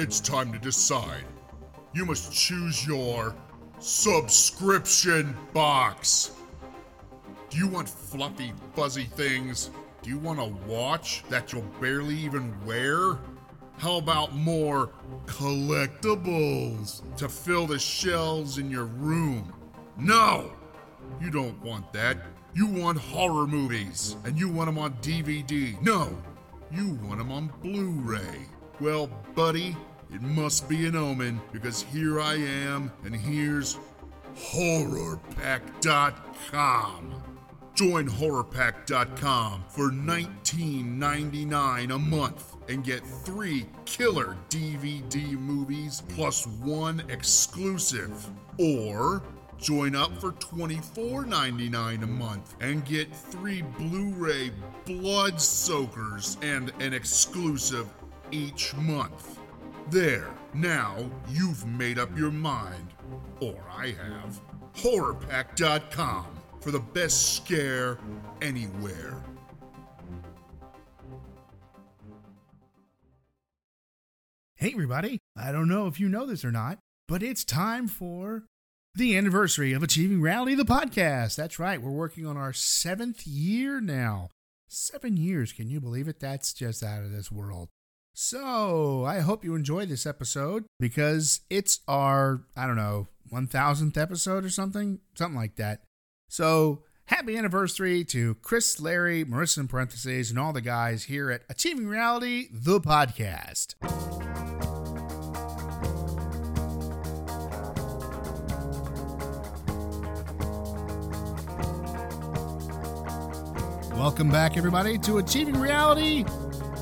it's time to decide. You must choose your subscription box. Do you want fluffy, fuzzy things? Do you want a watch that you'll barely even wear? How about more collectibles to fill the shelves in your room? No! You don't want that. You want horror movies, and you want them on DVD. No! You want them on Blu ray. Well, buddy, it must be an omen because here I am, and here's HorrorPack.com. Join HorrorPack.com for $19.99 a month and get three killer DVD movies plus one exclusive. Or join up for $24.99 a month and get three Blu ray blood soakers and an exclusive each month. There, now you've made up your mind. Or I have. HorrorPack.com for the best scare anywhere. Hey, everybody. I don't know if you know this or not, but it's time for the anniversary of Achieving Reality, the podcast. That's right. We're working on our seventh year now. Seven years. Can you believe it? That's just out of this world. So I hope you enjoy this episode because it's our, I don't know, 1000th episode or something, something like that. So happy anniversary to Chris, Larry, Marissa in parentheses, and all the guys here at Achieving Reality, the podcast. Welcome back, everybody, to Achieving Reality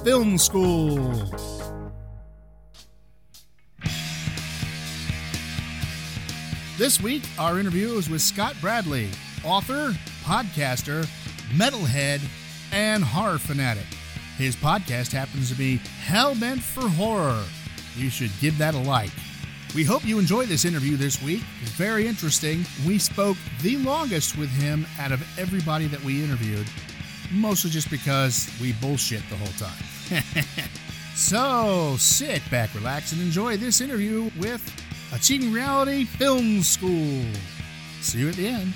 Film School. This week, our interview is with Scott Bradley, author, podcaster, metalhead, and horror fanatic. His podcast happens to be Hellbent for Horror. You should give that a like. We hope you enjoy this interview this week. Very interesting. We spoke the longest with him out of everybody that we interviewed, mostly just because we bullshit the whole time. so sit back, relax, and enjoy this interview with Achieving Reality Film School. See you at the end.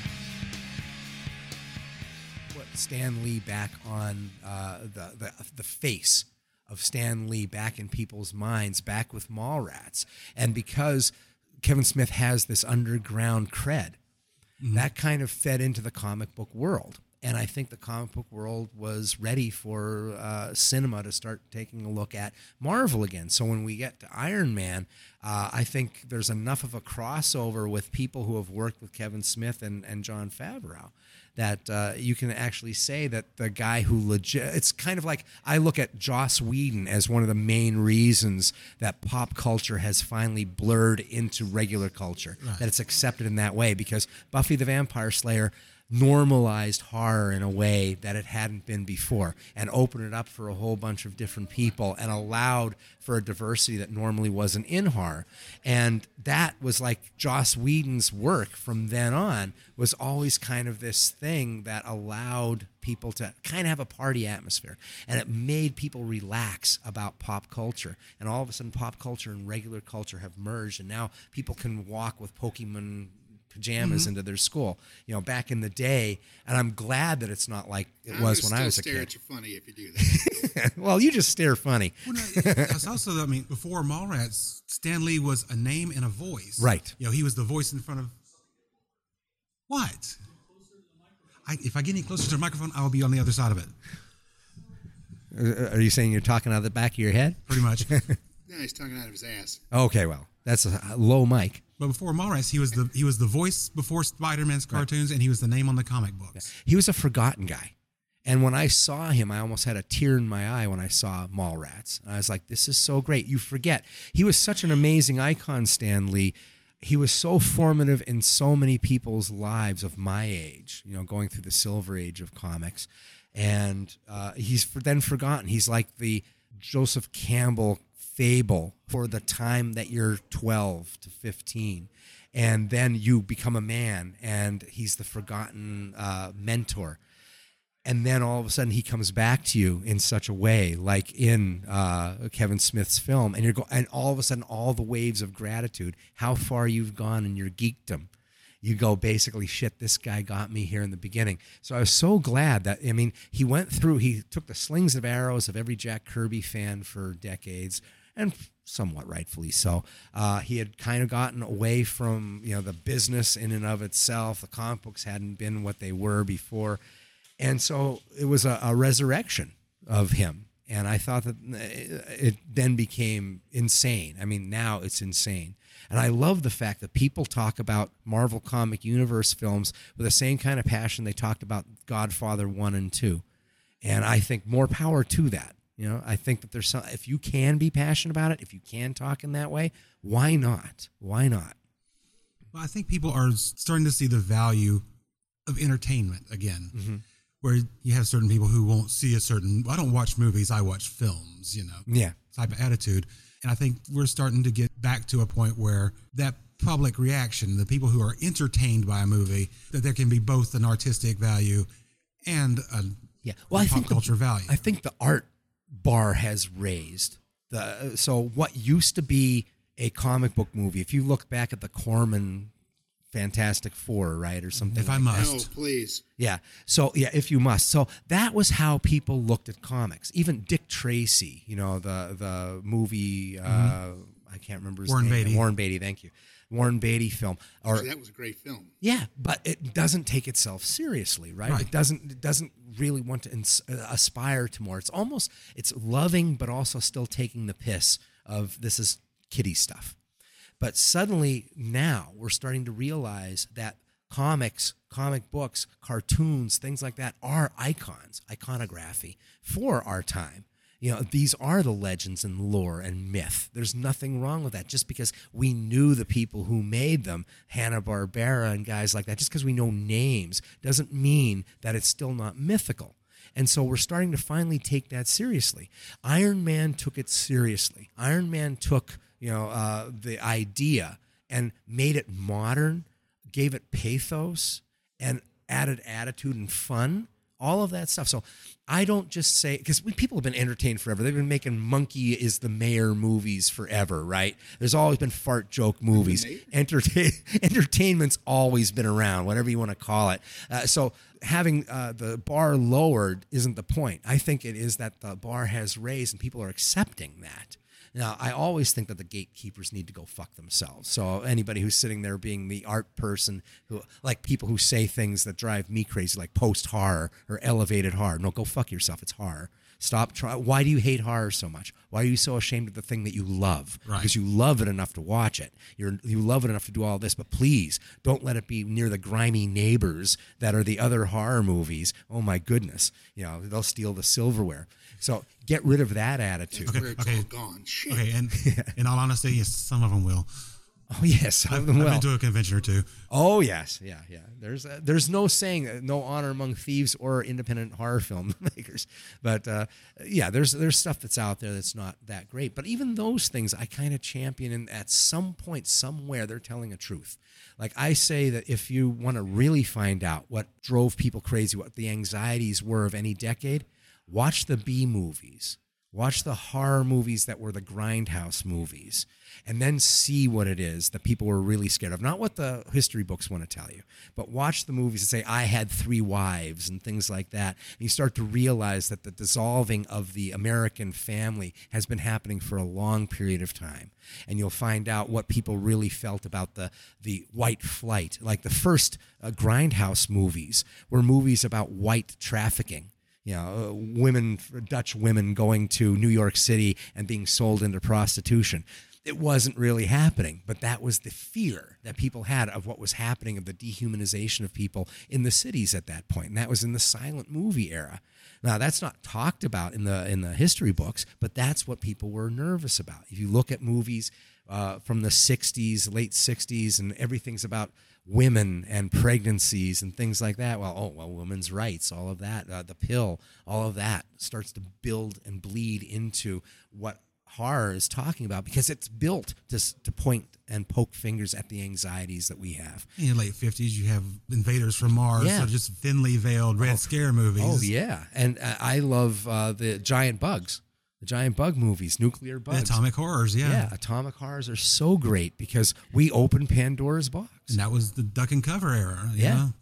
put Stan Lee back on uh, the, the the face of Stan Lee back in people's minds, back with Mallrats, and because Kevin Smith has this underground cred, that kind of fed into the comic book world. And I think the comic book world was ready for uh, cinema to start taking a look at Marvel again. So when we get to Iron Man, uh, I think there's enough of a crossover with people who have worked with Kevin Smith and, and Jon Favreau that uh, you can actually say that the guy who legit it's kind of like I look at Joss Whedon as one of the main reasons that pop culture has finally blurred into regular culture that it's accepted in that way because Buffy the Vampire Slayer normalized horror in a way that it hadn't been before and opened it up for a whole bunch of different people and allowed for a diversity that normally wasn't in horror. And that was like Joss Whedon's work from then on was always kind of this thing that allowed people to kind of have a party atmosphere. And it made people relax about pop culture. And all of a sudden pop culture and regular culture have merged. And now people can walk with pokemon pajamas into their school you know back in the day and i'm glad that it's not like it I'm was when i was a stare kid at you funny if you do that. well you just stare funny Well, no, it's also, I mean, before Mallrats, Stan Lee was a name and a voice. Right. You know, he was the voice in front of. What? I, if I get any closer to the microphone, I will be on the other side of it. Uh, are you saying you're talking out of the back of your head Pretty much. yeah, he's talking out of his ass. okay well that's a low mic but before Mallrats, he was the he was the voice before Spider-Man's cartoons, and he was the name on the comic books. He was a forgotten guy. And when I saw him, I almost had a tear in my eye when I saw Mallrats. And I was like, this is so great. You forget. He was such an amazing icon, Stan Lee. He was so formative in so many people's lives of my age, you know, going through the silver age of comics. And uh, he's then forgotten. He's like the Joseph Campbell fable for the time that you're 12 to 15 and then you become a man and he's the forgotten uh, mentor and then all of a sudden he comes back to you in such a way, like in uh, Kevin Smith's film, and you're go- and all of a sudden all the waves of gratitude, how far you've gone in your geekdom. You go basically shit. This guy got me here in the beginning, so I was so glad that I mean he went through. He took the slings of arrows of every Jack Kirby fan for decades, and somewhat rightfully so. Uh, he had kind of gotten away from you know the business in and of itself. The comic books hadn't been what they were before, and so it was a, a resurrection of him. And I thought that it then became insane. I mean, now it's insane. And I love the fact that people talk about Marvel Comic Universe films with the same kind of passion they talked about Godfather 1 and 2. And I think more power to that. You know, I think that there's some, if you can be passionate about it, if you can talk in that way, why not? Why not? Well, I think people are starting to see the value of entertainment again. Mm-hmm. Where you have certain people who won't see a certain. I don't watch movies. I watch films. You know, Yeah. type of attitude. And I think we're starting to get back to a point where that public reaction, the people who are entertained by a movie, that there can be both an artistic value and a Yeah. Well, I pop think the- culture value. I think the art bar has raised. The so what used to be a comic book movie, if you look back at the Corman Fantastic Four, right, or something. if I must, that. No, please. Yeah. So yeah, if you must. So that was how people looked at comics. Even Dick Tracy, you know, the the movie uh, I can't remember his Mm-hmm. Warren name. Beatty. Warren Beatty, thank you. Warren Beatty film. Or Actually, that was a great film. yeah, but it doesn't take itself seriously, right? Right. It doesn't it doesn't really want to ins- uh, aspire to more. It's almost it's loving but also still taking the piss of this is kiddie stuff. But suddenly now we're starting to realize that comics, comic books, cartoons, things like that are icons, iconography for our time. You know, these are the legends and lore and myth. There's nothing wrong with that. Just because we knew the people who made them, Hanna Barbera and guys like that, just because we know names doesn't mean that it's still not mythical. And so we're starting to finally take that seriously. Iron Man took it seriously. Iron Man took, you know, uh, the idea and made it modern, gave it pathos, and added attitude and fun. All of that stuff. So I don't just say because people have been entertained forever. They've been making Monkey is the Mayor movies forever, right? There's always been fart joke movies. Entertain entertainment's always been around, whatever you want to call it. Uh, so having uh, the bar lowered isn't the point. I think it is that the bar has raised and people are accepting that. Now, I always think that the gatekeepers need to go fuck themselves. So anybody who's sitting there being the art person, who like people who say things that drive me crazy, like post horror or elevated horror, no, go fuck yourself. It's horror. Stop trying. Why do you hate horror so much? Why are you so ashamed of the thing that you love? Right. Because you love it enough to watch it. You're you love it enough to do all this, but please don't let it be near the grimy neighbors that are the other horror movies. Oh my goodness, you know they'll steal the silverware. So get rid of that attitude. That's where it's okay. all gone. Shit. okay, and in all honesty, yes, some of them will. Oh yes, some of I've them will. been to a convention or two. Oh yes, yeah, yeah. There's uh, there's no saying uh, no honor among thieves or independent horror filmmakers, but uh, yeah, there's there's stuff that's out there that's not that great. But even those things, I kind of champion, and at some point, somewhere, they're telling a truth. Like I say that if you want to really find out what drove people crazy, what the anxieties were of any decade, watch the B movies. Watch the horror movies that were the grindhouse movies and then see what it is that people were really scared of. Not what the history books want to tell you, but watch the movies and say, I had three wives and things like that. And you start to realize that the dissolving of the American family has been happening for a long period of time. And you'll find out what people really felt about the, the white flight. Like the first uh, grindhouse movies were movies about white trafficking you know, uh, women, Dutch women going to New York City and being sold into prostitution. It wasn't really happening, but that was the fear that people had of what was happening of the dehumanization of people in the cities at that point, and that was in the silent movie era. Now that's not talked about in the in the history books, but that's what people were nervous about. If you look at movies uh, from the '60s, late '60s, and everything's about women and pregnancies and things like that. Well, oh, well, women's rights, all of that, uh, the pill, all of that starts to build and bleed into what horror is talking about because it's built to to point and poke fingers at the anxieties that we have. In the late fifties, you have Invaders from Mars, Yeah. so just thinly veiled Red Scare movies. Oh yeah, and uh, I love uh, the giant bugs, the giant bug movies, nuclear The bugs. atomic horrors, yeah. yeah, atomic horrors are so great because we open Pandora's box. And that was the duck and cover era. Yeah. know?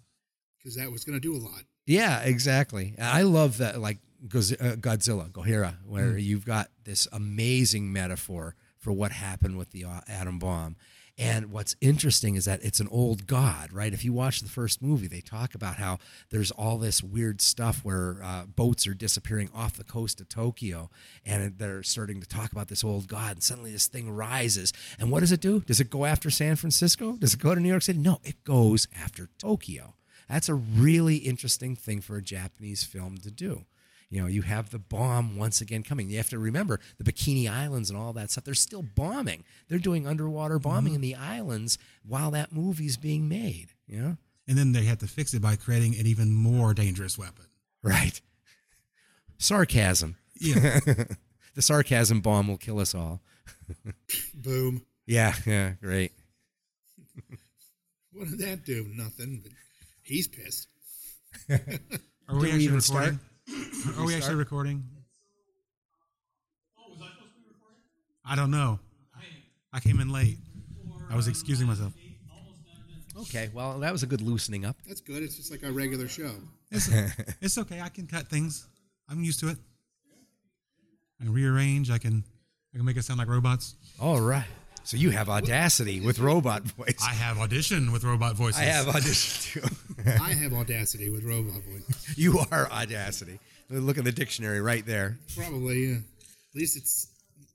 because that was going to do a lot. Yeah, exactly. I love that, like uh, Godzilla, Gojira, where you've got this amazing metaphor for what happened with the uh, atom bomb. And what's interesting is that it's an old god, right? If you watch the first movie, they talk about how there's all this weird stuff where uh, boats are disappearing off the coast of Tokyo, and they're starting to talk about this old god. And suddenly this thing rises, and what does it do? Does it go after San Francisco? Does it go to New York City? No, it goes after Tokyo. That's a really interesting thing for a Japanese film to do. You know, you have the bomb once again coming. You have to remember the Bikini Islands and all that stuff. They're still bombing. They're doing underwater mm-hmm. bombing in the islands while that movie's being made. You know, And then they had to fix it by creating an even more dangerous weapon. right? Sarcasm. Yeah. The sarcasm bomb will kill us all. Boom. Yeah, yeah, great. What did that do? Nothing. But he's pissed. Are Do we we actually even start? Recording? Are we actually oh, recording? I don't know. I came in late. I was excusing myself. Okay, well, that was a good loosening up. That's good. It's just like our regular show. It's, it's okay. I can cut things. I'm used to it. I can rearrange. I can I can make it sound like robots. All right. So you have audacity with robot voice. I have audition with robot voices. I have audition too. I have audacity with robot voice. You are audacity. Look in the dictionary right there. Probably. Uh, at least it's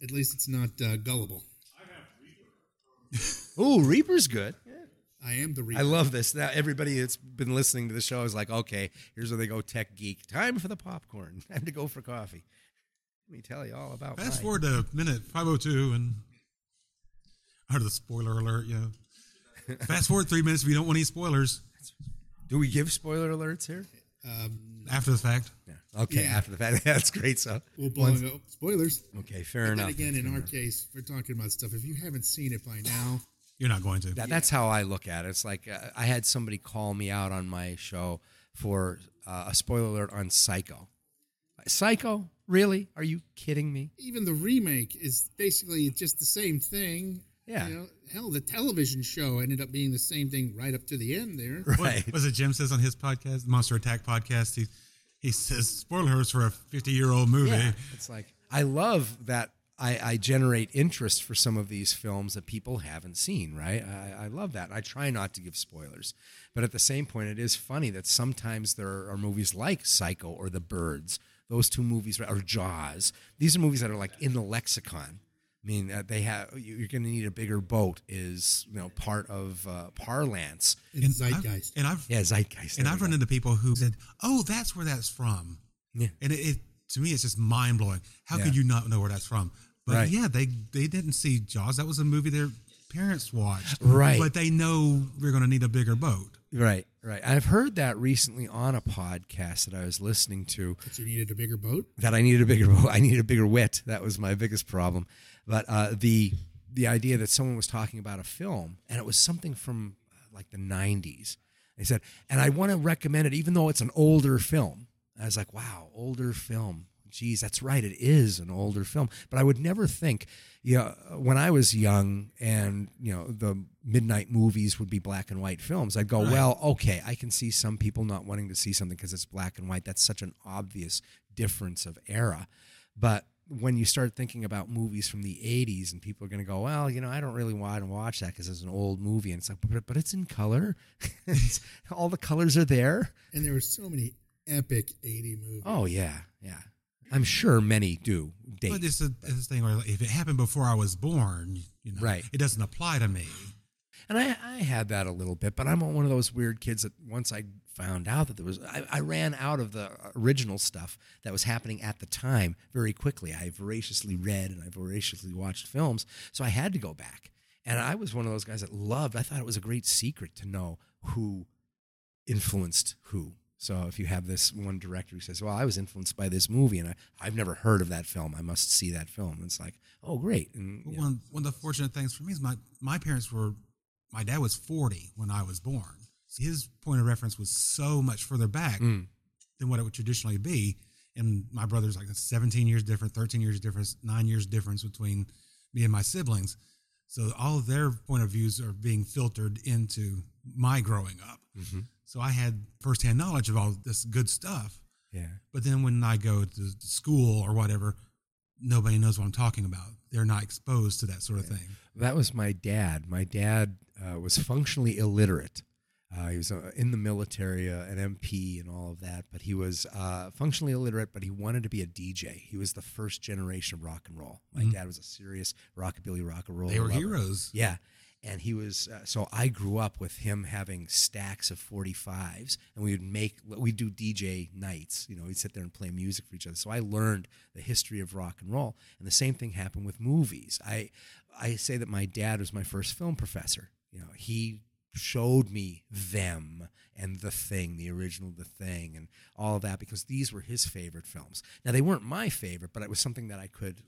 at least it's not uh, gullible. I have Reaper. Ooh, Reaper's good. I am the Reaper. I love this. Now everybody that's been listening to the show is like, okay, here's where they go tech geek. Time for the popcorn. Time to go for coffee. Let me tell you all about Fast mine. forward to minute 502 and or the spoiler alert, yeah. Fast forward three minutes if you don't want any spoilers Do we give spoiler alerts here? after the fact. Yeah. Okay, Yeah. after the fact. That's great stuff. We'll blow it up. Spoilers. Okay, fair But enough. then again, in our case, we're talking about stuff. If you haven't seen it by now, You're not going to. That, that's how I look at it. It's like uh, I had somebody call me out on my show for uh, a spoiler alert on Psycho. Psycho? Really? Are you kidding me? even the remake is basically just the same thing. Yeah. You know, hell, the television show ended up being the same thing right up to the end there. Right. What was it Jim says on his podcast, Monster Attack podcast? He he says spoilers for a 50 year old movie. Yeah. It's like I love that I, I generate interest for some of these films that people haven't seen, right? I, I love that. I try not to give spoilers. But at the same point, it is funny that sometimes there are movies like Psycho or The Birds, those two movies, or Jaws. These are movies that are like in the lexicon. I mean, uh, they have. you- You're going to need a bigger boat. Is you know part of uh, parlance. It's I've- zeitgeist. and I've Yeah, zeitgeist. and I've run go. into people who said, "Oh, that's where that's from." Yeah. And it, it to me, it's just mind blowing. How Yeah. could you not know where that's from? But Right. yeah, they they didn't see Jaws. That was a movie their parents watched. Right. But they know we're going to need a bigger boat. Right, right. I've heard that recently on a podcast that I was listening to. But you needed a bigger boat. that I needed a bigger boat. I needed a bigger wit. That was my biggest problem. But uh, the the idea that someone was talking about a film and it was something from uh, like the '90s. They said, and I want to recommend it, even though it's an older film. I was like, wow, older film. Geez, that's right. It is an older film. But I would never think, you know, when I was young and, you know, the midnight movies would be black and white films, I'd go, well, okay, I can see some people not wanting to see something because it's black and white. That's such an obvious difference of era. But when you start thinking about movies from the 80s and people are going to go, well, you know, I don't really want to watch that because it's an old movie. And it's like, but, but it's in color. It's- all the colors are there. And there were so many epic 80 movies. Oh, yeah. Yeah. I'm sure many do date. But it's a, a thing where if it happened before I was born, you know, Right. it doesn't apply to me. And I, I had that a little bit, but I'm one of those weird kids that once I found out that there was, I, I ran out of the original stuff that was happening at the time very quickly. I voraciously read and I voraciously watched films, so I had to go back. And I was one of those guys that loved, I thought it was a great secret to know who influenced who. So if you have this one director who says, "Well, I was influenced by this movie, and I, I've never heard of that film. I must see that film," it's like, "Oh, great!" And know, One one of the fortunate things for me is my my parents were my dad was 40 when I was born. So his point of reference was so much further back Mm. than what it would traditionally be. And my brother's like 17 years different, 13 years difference, nine years difference between me and my siblings. So all of their point of views are being filtered into my growing up. Mhm. So I had firsthand knowledge of all this good stuff. yeah, But then when I go to school or whatever, nobody knows what I'm talking about. They're not exposed to that sort of thing. that was my dad. My dad uh, was functionally illiterate. Uh, he was uh, in the military, uh, an MP, and all of that. But he was uh, functionally illiterate. But he wanted to be a DJ. He was the first generation of rock and roll. My Mhm. dad was a serious rockabilly rock and roll. They were lover. heroes. Yeah. And he was, uh, so I grew up with him having stacks of 45s and we would make, we'd do DJ nights, you know, we'd sit there and play music for each other. So I learned the history of rock and roll. And the same thing happened with movies. I, I say that my dad was my first film professor. You know, he showed me them and the thing the original the thing and all of that because these were his favorite films. Now they weren't my favorite but it was something that i could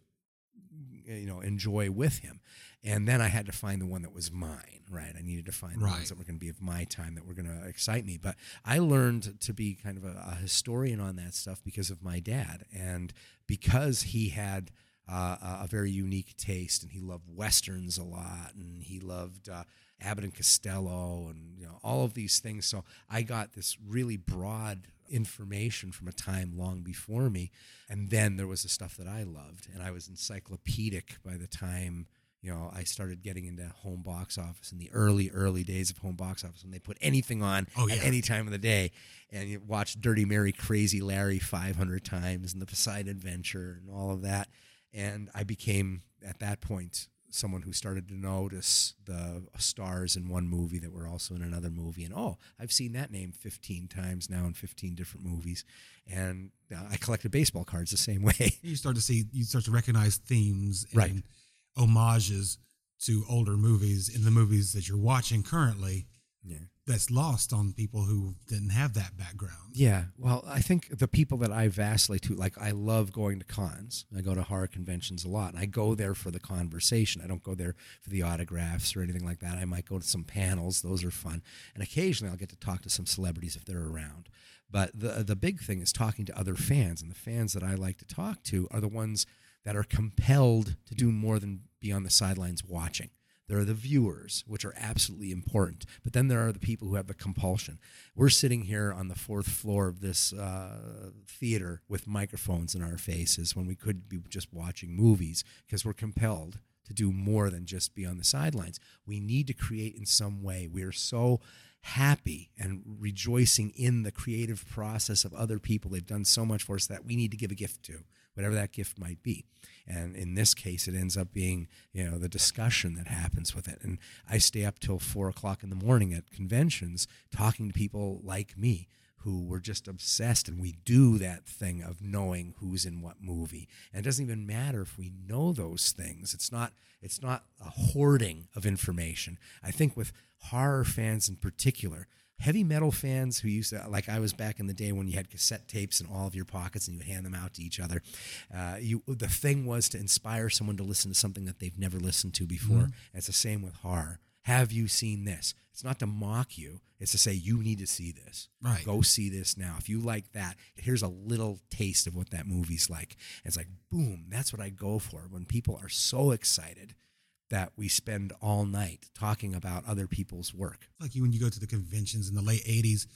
you know enjoy with him. And then i had to find the one that was mine right? I needed to find the ones that were going to be of my time that were going to excite me. But i learned to be kind of a, a historian on that stuff because of my dad. And because he had uh, a a very unique taste and he loved westerns a lot and he loved uh, abbott and costello and you know all of these things. So i got this really broad information from a time long before me. And then there was the stuff that i loved. And i was encyclopedic by the time you know i started getting into home box office in the early early days of home box office when they put anything on Oh, at any time of the day. And you watch dirty mary crazy larry 500 times and the poseidon adventure and all of that. And i became at that point someone who started to notice the stars in one movie that were also in another movie and oh i've seen that name 15 times now in 15 different movies and uh, i collected baseball cards the same way You start to see, you start to recognize themes and Right. homages to older movies in the movies that you're watching currently. Yeah That's lost on people who didn't have that background. Yeah, well, I think the people that I vacillate to, like, I love going to cons. I go to horror conventions a lot, and I go there for the conversation. I don't go there for the autographs or anything like that. I might go to some panels; those are fun, and occasionally I'll get to talk to some celebrities if they're around. But the the big thing is talking to other fans, and the fans that I like to talk to are the ones that are compelled to do more than be on the sidelines watching. There are the viewers, which are absolutely important, but then there are the people who have the compulsion. We're sitting here on the fourth floor of this uh, theater with microphones in our faces when we could be just watching movies because we're compelled to do more than just be on the sidelines. We need to create in some way. We are so happy and rejoicing in the creative process of other people. They've done so much for us that we need to give a gift to, whatever that gift might be. And in this case, it ends up being, you know, the discussion that happens with it. And I stay up till four o'clock in the morning at conventions talking to people like me who were just obsessed and we do that thing of knowing who's in what movie and it doesn't even matter if we know those things it's not it's not a hoarding of information i think with horror fans in particular heavy metal fans who used to like i was back in the day when you had cassette tapes in all of your pockets and you would hand them out to each other. Uh, you the thing was to inspire someone to listen to something that they've never listened to before. And it's the same with horror. Have you seen this? It's not to mock you. It's to say you need to see this. Right. go see this now. If you like that here's a little taste of what that movie's like. And it's like boom that's what i go for when people are so excited that we spend all night talking about other people's work Like you, when you go to the conventions in the late 80s,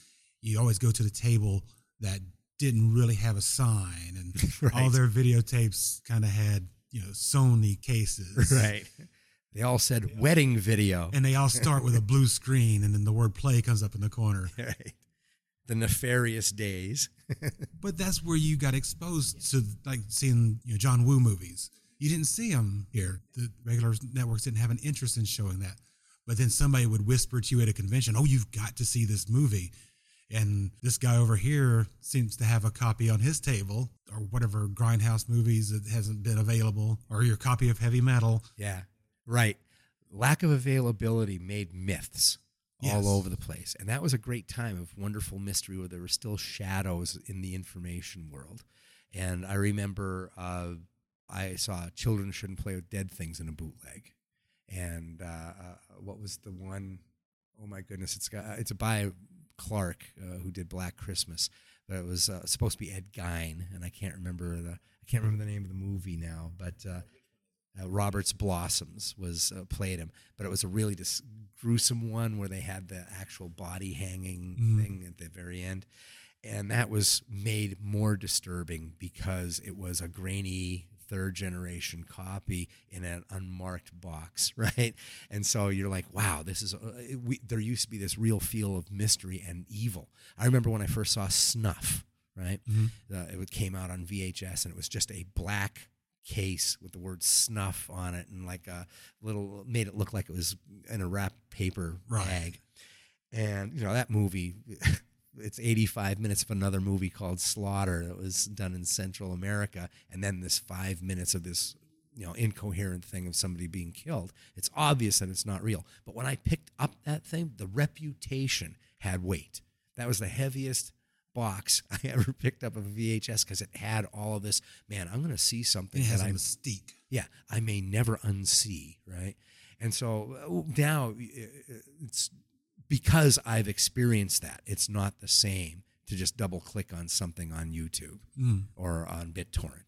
you always go to the table that didn't really have a sign and all their videotapes kind of had, you know, Sony cases. Right. They all said wedding video And they all start with a blue screen and then the word play comes up in the corner. right the nefarious days But that's where you got exposed to like seeing you know John Woo movies. You didn't see them here. The regular networks didn't have an interest in showing that. But then somebody would whisper to you at a convention, "Oh, you've got to see this movie." And this guy over here seems to have a copy on his table or whatever grindhouse movies that hasn't been available or your copy of heavy metal. Yeah, right. Lack of availability made myths. all Yes. over the place. And that was a great time of wonderful mystery where there were still shadows in the information world. And I remember uh, I saw Children Shouldn't Play with Dead Things in a bootleg. And uh, uh, what was the one? Oh my goodness, it's got, it's by Clark uh, who did Black Christmas, but it was uh, supposed to be Ed Gein, and I can't remember the I can't remember the name of the movie now, but uh, uh, Roberts Blossoms was uh, played him, but it was a really dis- gruesome one where they had the actual body hanging Mhm. thing at the very end, and that was made more disturbing because it was a grainy third generation copy in an unmarked box, right? And so you're like, wow, this is uh, we, there used to be this real feel of mystery and evil. I remember when I first saw Snuff, right? Mhm. Uh, it came out on VHS and it was just a black case with the word snuff on it and like a little made it look like it was in a wrapped paper Right. bag. And you know that movie it's 85 minutes of another movie called Slaughter that was done in Central America and then this 5 minutes of this you know incoherent thing of somebody being killed. It's obvious that it's not real. But when I picked up that thing, the reputation had weight. That was the heaviest box I ever picked up of a VHS because it had all of this. Man, I'm going to see something It has that I mystique. yeah, I may never unsee, right? And so uh, now uh, it's because I've experienced that. It's not the same to just double click on something on YouTube Mm. or on BitTorrent.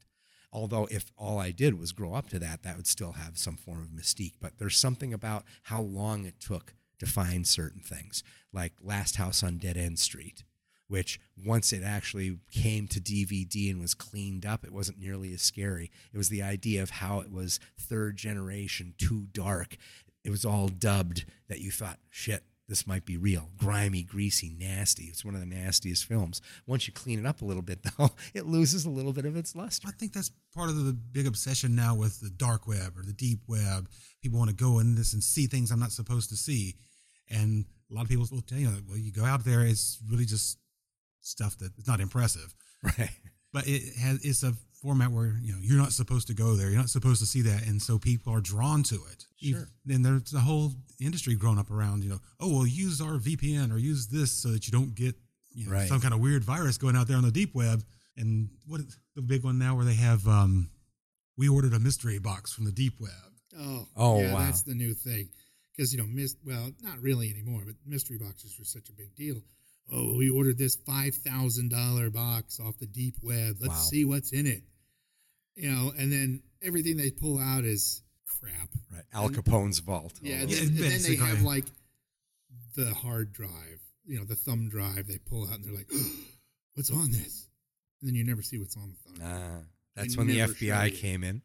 Although if all I did was grow up to that, that would still have some form of mystique. But there's something about how long it took to find certain things, like Last House on Dead End Street, which once it actually came to DVD and was cleaned up, it wasn't nearly as scary. It was the idea of how it was third generation, too dark. It was all dubbed that you thought, shit, this might be real. Grimy, greasy, nasty. It's one of the nastiest films. Once you clean it up a little bit, though, it loses a little bit of its luster. I think that's part of the big obsession now with the dark web or the deep web. People want to go in this and see things I'm not supposed to see. And a lot of people will tell you, well, you go out there, it's really just stuff that is not impressive. Right. But it has it's a format where you know you're not supposed to go there, you're not supposed to see that, and so people are drawn to it. Sure. Then there's a whole industry grown up around you know, oh well, use our VPN or use this so that you don't get you know Right. some kind of weird virus going out there on the deep web. And what is the big one now where they have um, we ordered a mystery box from the deep web. Oh, Oh, yeah, wow. that's the new thing. Because you know, mis- well, not really anymore, but mystery boxes were such a big deal. Oh, we ordered this five thousand dollar box off the deep web. Let's Wow. see what's in it. You know, and then everything they pull out is crap. Right. Al Capone's vault. Yeah, and over. then, and then they have like the hard drive, you know, the thumb drive. They pull out and they're like, "What's on this?" And then you never see what's on the thumb. Ah, that's They when the FBI came in.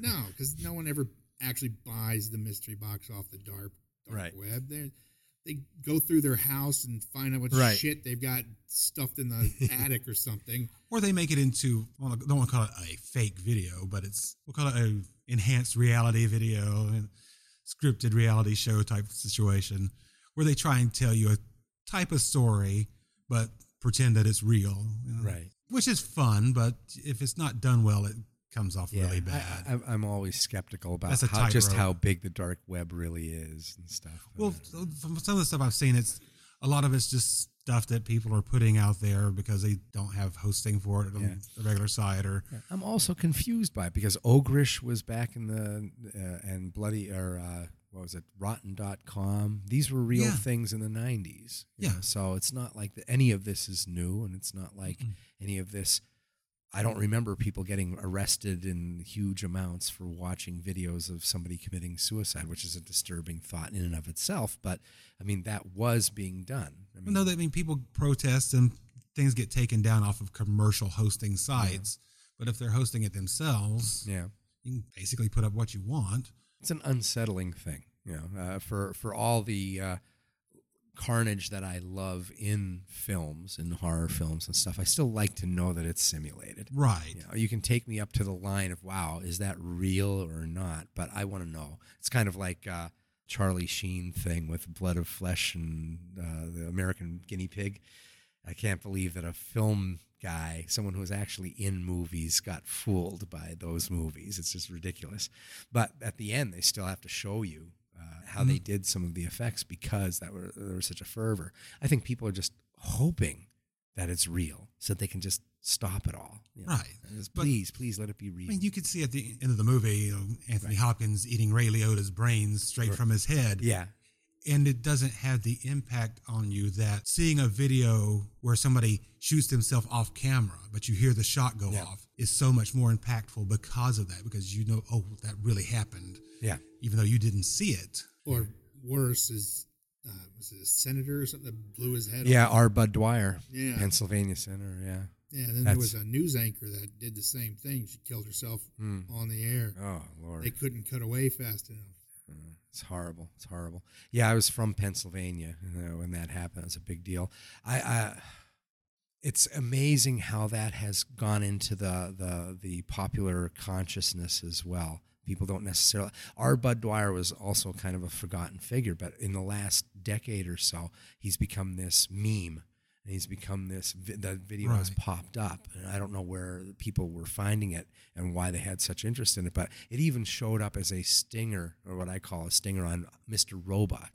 No, because no one ever actually buys the mystery box off the dark, dark Right. web. They they go through their house and find out what Right. shit they've got stuffed in the attic or something. Or they make it into well, I don't want to call it a fake video, but it's we'll call it a enhanced reality video and scripted reality show type situation where they try and tell you a type of story, but pretend that it's real. you know, right. Which is fun, but if it's not done well, it comes off Yeah. really bad. I, I'm always skeptical about how, just how big the dark web really is and stuff. well, from some of the stuff I've seen, it's a lot of it's just stuff that people are putting out there because they don't have hosting for it on Yeah. the regular site or Yeah, I'm also confused by it because Ogrish was back in the uh, and bloody or uh, what was it rotten.com these were real Yeah. things in the 90s Yeah. know, so it's not like the, any of this is new and it's not like any of this I don't remember people getting arrested in huge amounts for watching videos of somebody committing suicide which is a disturbing thought in and of itself but I mean that was being done I mean no, that I mean people protest and things get taken down off of commercial hosting sites. But if they're hosting it themselves, yeah you can basically put up what you want. it's an unsettling thing, you know, uh, for for all the uh, carnage that I love in films in horror films and stuff. I still like to know that it's simulated. Right. You know, you can take me up to the line of wow, is that real or not? But I want to know. It's kind of like uh, Charlie Sheen thing with Blood of Flesh and uh, the American Guinea Pig. I can't believe that a film guy, someone who was actually in movies, got fooled by those movies. It's just ridiculous. But at the end, they still have to show you how they mm. did some of the effects because that were there was such a fervor. I think people are just hoping that it's real, so that they can just stop it all. you know. Right. Just, But- please, please let it be real. I mean, you could see at the end of the movie, you know, Anthony Hopkins eating Ray Liotta's brains straight from his head. yeah, and it doesn't have the impact on you that seeing a video where somebody shoots himself off camera, but you hear the shot go Yeah. off, is so much more impactful because of that. Because you know, oh, that really happened, yeah. even though you didn't see it. Or worse is uh, was it a senator or something that blew his head Yeah, off? R. Budd Dwyer, Yeah. Pennsylvania senator. Yeah. Yeah, and then there was a news anchor that did the same thing. She killed herself on the air. Oh Lord, They couldn't cut away fast enough. It's horrible. It's horrible. Yeah, I was from Pennsylvania you know, when that happened. It was a big deal. I, I it's amazing how that has gone into the the the popular consciousness as well. People don't necessarily. Our Bud Dwyer was also kind of a forgotten figure, but in the last decade or so, he's become this meme, and he's become this. The video has popped up, and I don't know where people were finding it and why they had such interest in it, but it even showed up as a stinger, or what I call a stinger, on Mr. Robot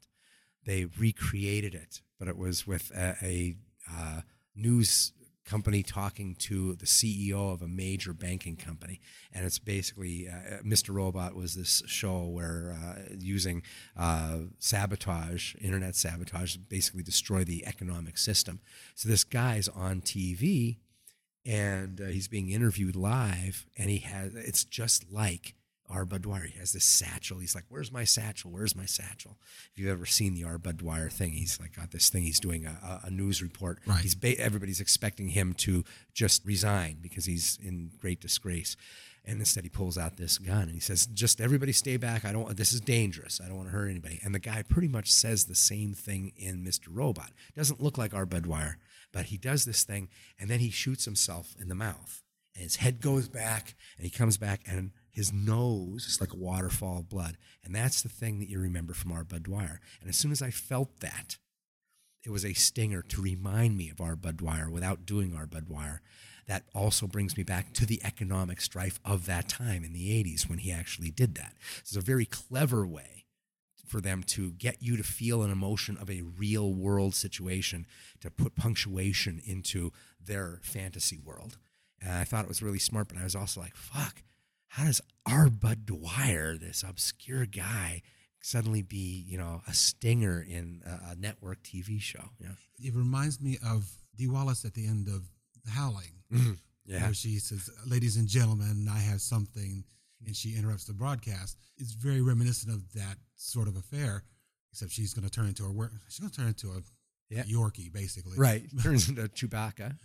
they recreated it, but it was with a, a uh, news company talking to the CEO of a major banking company, and it's basically uh, Mr. Robot was this show where uh, using uh, sabotage, internet sabotage, basically destroy the economic system. So this guy's on TV and uh, he's being interviewed live and he has it's just like Dwyer. He has this satchel. He's like, "Where's my satchel? Where's my satchel?" If you've ever seen the Dwyer thing, he's like got this thing. He's doing a, a, news report. Right. He's ba- everybody's expecting him to just resign because he's in great disgrace. And instead, he pulls out this gun and he says, "Just everybody stay back. I don't. This is dangerous. I don't want to hurt anybody." And the guy pretty much says the same thing in Mr. Robot. Doesn't look like our but he does this thing, and then he shoots himself in the mouth, and his head goes back, and he comes back, and his nose is like a waterfall of blood, and that's the thing that you remember from R. Budd Dwyer. And as soon as I felt that, it was a stinger to remind me of R. Budd Dwyer without doing R. Budd Dwyer. That also brings me back to the economic strife of that time in the 80s when he actually did that. It's a very clever way for them to get you to feel an emotion of a real world situation, to put punctuation into their fantasy world. And I thought it was really smart, but I was also like, fuck, how does R. Budd Dwyer, this obscure guy, suddenly be, you know, a stinger in a, a network TV show? Know? It reminds me of Dee Wallace at the end of Howling, mm-hmm. Yeah. where she says, "Ladies and gentlemen, I have something," and she interrupts the broadcast. It's very reminiscent of that sort of affair, except she's going to turn into a she's going to turn into a Yeah. Yorkie, basically. Right. Turns into a Chewbacca.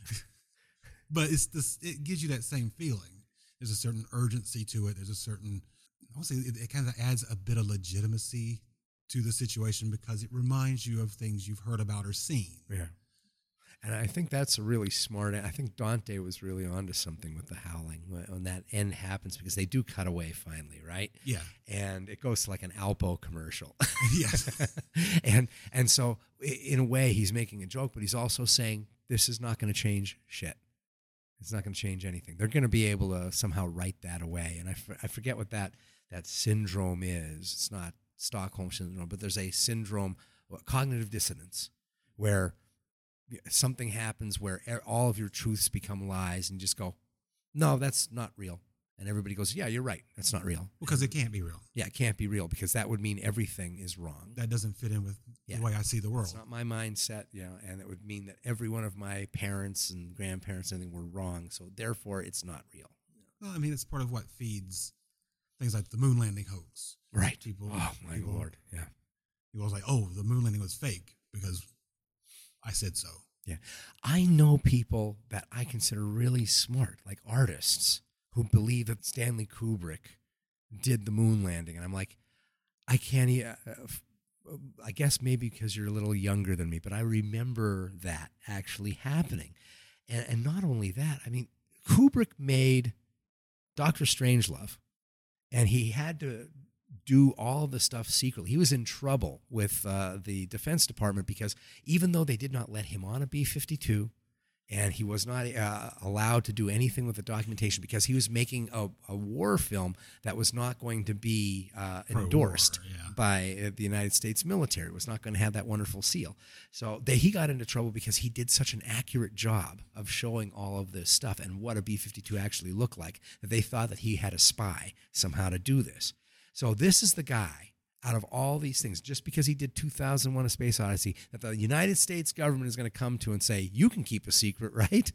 but it's this it gives you that same feeling there's a certain urgency to it there's a certain i would say it, it kind of adds a bit of legitimacy to the situation because it reminds you of things you've heard about or seen Yeah. And I think that's a really smart. I think Dante was really onto something with the howling when when that end happens because they do cut away finally, right? yeah And it goes to like an Alpo commercial. yes and and so in a way he's making a joke, but he's also saying this is not going to change shit. It's not going to change anything. They're going to be able to somehow write that away. And I, I forget what that that syndrome is. It's not Stockholm syndrome, but there's a syndrome, what, cognitive dissonance, where something happens where all of your truths become lies, and you just go, "No, that's not real." And everybody goes, "Yeah, you're right. That's not real." because it can't be real Yeah, it can't be real because that would mean everything is wrong. that doesn't fit in with Yeah. the way i see the world It's not my mindset, you know, and it would mean that every one of my parents and grandparents and everything were wrong. So therefore, it's not real. well i mean it's part of what feeds things like the moon landing hoax Right. people Oh my people, lord. Yeah. people was like oh the moon landing was fake because i said so Yeah. I know people that I consider really smart, like artists, who believe that Stanley Kubrick did the moon landing. And I'm like, I can't, uh, f- I guess maybe because you're a little younger than me, but I remember that actually happening. And, and not only that, I mean, Kubrick made Doctor Strangelove, and he had to do all the stuff secretly. He was in trouble with uh, the Defense Department because even though they did not let him on a B 52 and he was not uh, allowed to do anything with the documentation because he was making a, a war film that was not going to be uh, endorsed yeah. by uh, the United States military. It was not going to have that wonderful seal. So they, he got into trouble because he did such an accurate job of showing all of this stuff and what a B 52 actually looked like that they thought that he had a spy somehow to do this. So this is the guy out of all these things, just because he did 2001 A Space Odyssey, that the United States government is going to come to and say, You can keep a secret, right?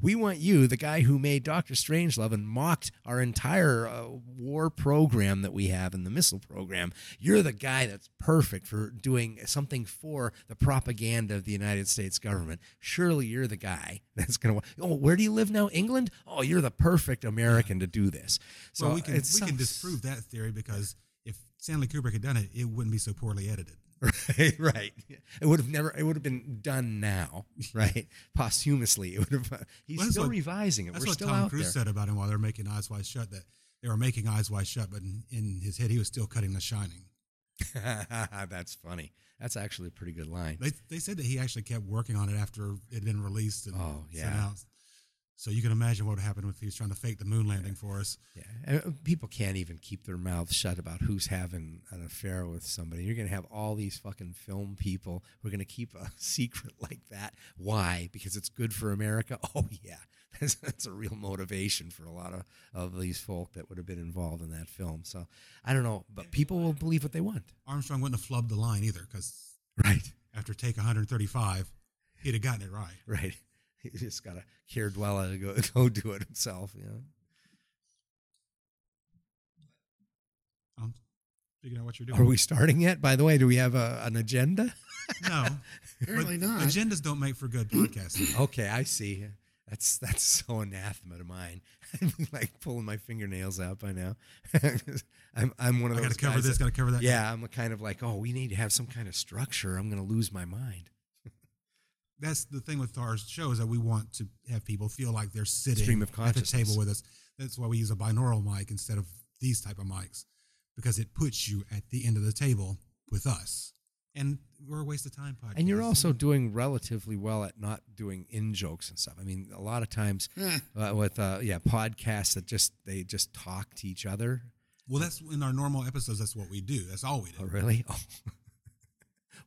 We want you, the guy who made Doctor Strangelove and mocked our entire uh, war program that we have in the missile program. You're the guy that's perfect for doing something for the propaganda of the United States government. Surely you're the guy that's going to. Oh, where do you live now? England? Oh, you're the perfect American to do this. So well, we can we it's can disprove that theory because Stanley Kubrick had done it, it wouldn't be so poorly edited. Right, right. It would have never. It would have been done now, right? Posthumously, it would have. He's Well, still what- revising it. That's We're what still Tom out Cruise there. said about him while they're making Eyes Wide Shut. That they were making Eyes Wide Shut, but in, in his head he was still cutting The Shining. That's funny. That's actually a pretty good line. They they said that he actually kept working on it after it had been released and Oh, yeah. out. So you can imagine what would happen if he was trying to fake the moon landing for us. Yeah, and uh, people can't even keep their mouths shut about who's having an affair with somebody. You're going to have all these fucking film people who are going to keep a secret like that. Why? Because it's good for America. Oh yeah, that's, that's a real motivation for a lot of of these folk that would have been involved in that film. So I don't know, but people will believe what they want. Armstrong wouldn't have flubbed the line either because Right. after take 135, he'd have gotten it right. Right. He just got to care dweller to go, go do it himself. You know. I'm figuring out what you're doing. Are we starting yet? By the way, do we have a, an agenda? No, Apparently not. Agendas don't make for good podcasting. Okay, I see. That's that's so anathema to mine. I'm like pulling my fingernails out by now. I'm I'm one of I those got to cover guys this, that- got to cover that. yeah, I'm kind of like, oh, we need to have some kind of structure. I'm going to lose my mind. That's the thing with our show is that we want to have people feel like they're sitting of at the table with us. That's why we use a binaural mic instead of these type of mics because it puts you at the end of the table with us. And we're a waste of time podcast. And you're also doing relatively well at not doing in jokes and stuff. I mean, a lot of times Eh, uh, with uh, yeah podcasts that just they just talk to each other. well, that's in our normal episodes. That's what we do. That's all we do. Oh, really? Oh.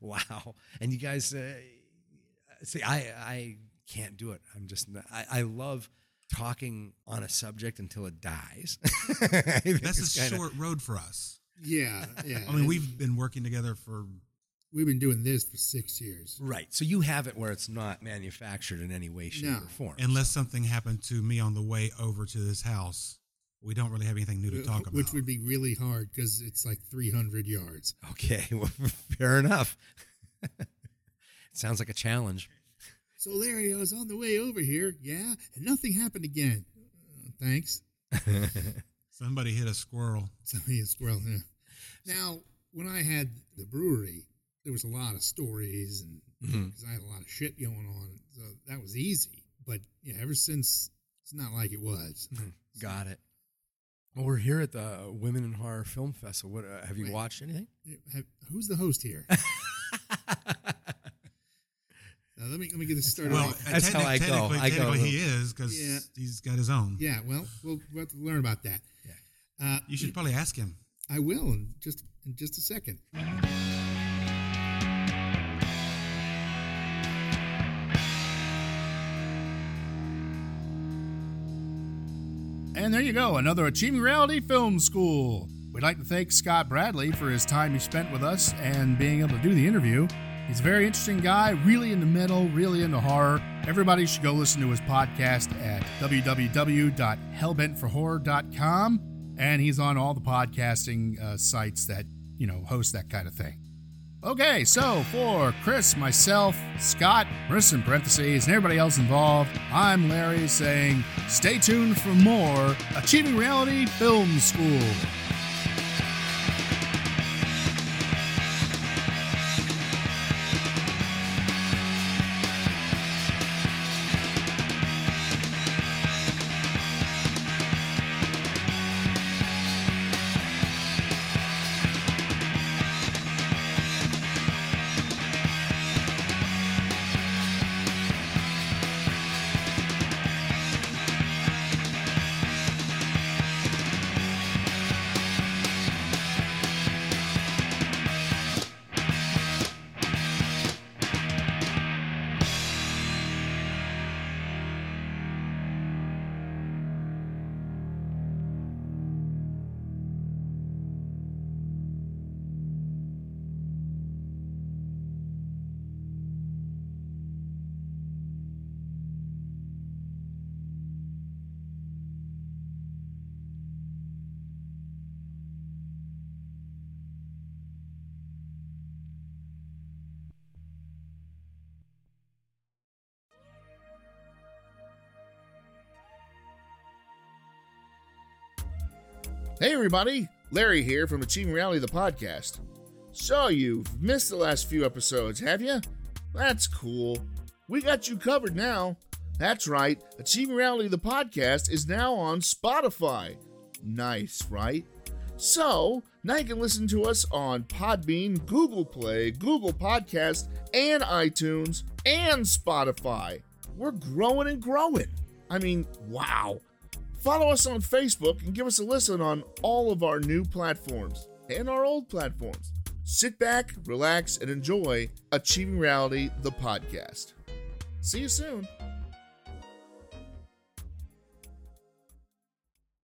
wow. And you guys, uh, see, I I can't do it. I'm just not, I I love talking on a subject until it dies. That's a kinda- short road for us. yeah, yeah. I mean, we've been working together for we've been doing this for six years. right. So you have it where it's not manufactured in any way, shape, No. or form. unless something happened to me on the way over to this house. We don't really have anything new to uh, talk about. Which would be really hard because it's like 300 yards. okay, well, fair enough. it sounds like a challenge. So Larry, I was on the way over here, yeah, and nothing happened again. Uh, thanks. Somebody hit a squirrel. Somebody hit a squirrel. Yeah. Now, when I had the brewery, there was a lot of stories, and because I had a lot of shit going on, so that was easy. But yeah, ever since it's not like it was. Got it. Well, we're here at the Women in Horror Film Festival. What uh, have you Wait. watched anything? Have- Who's the host here? Now, let me let me get this started. Well, off. uh, That's how I go. technically, I go technically a he is because Yeah. he's got his own. yeah, well, we'll we'll have to learn about that. Yeah. Uh, You should probably ask him. I will in just in just a second. And there you go, another Achieving Reality Film School. We'd like to thank Scott Bradley for his time he spent with us and being able to do the interview. He's a very interesting guy, really into metal, really into horror. Everybody should go listen to his podcast at www.hellbentforhorror.com. And he's on all the podcasting uh, sites that, you know, host that kind of thing. Okay, so for Chris, myself, Scott, Marissa in parentheses, and everybody else involved, I'm Larry saying stay tuned for more Achieving Reality Film School. Hey, everybody. Larry here from Achieving Reality, the podcast. So, you've missed the last few episodes, have you? That's cool. We got you covered now. That's right. Achieving Reality, the podcast, is now on Spotify. Nice, right? So, now you can listen to us on Podbean, Google Play, Google Podcast, and iTunes, and Spotify. We're growing and growing. I mean, wow. Follow us on Facebook and give us a listen on all of our new platforms and our old platforms. Sit back, relax, and enjoy Achieving Reality, the podcast. See you soon.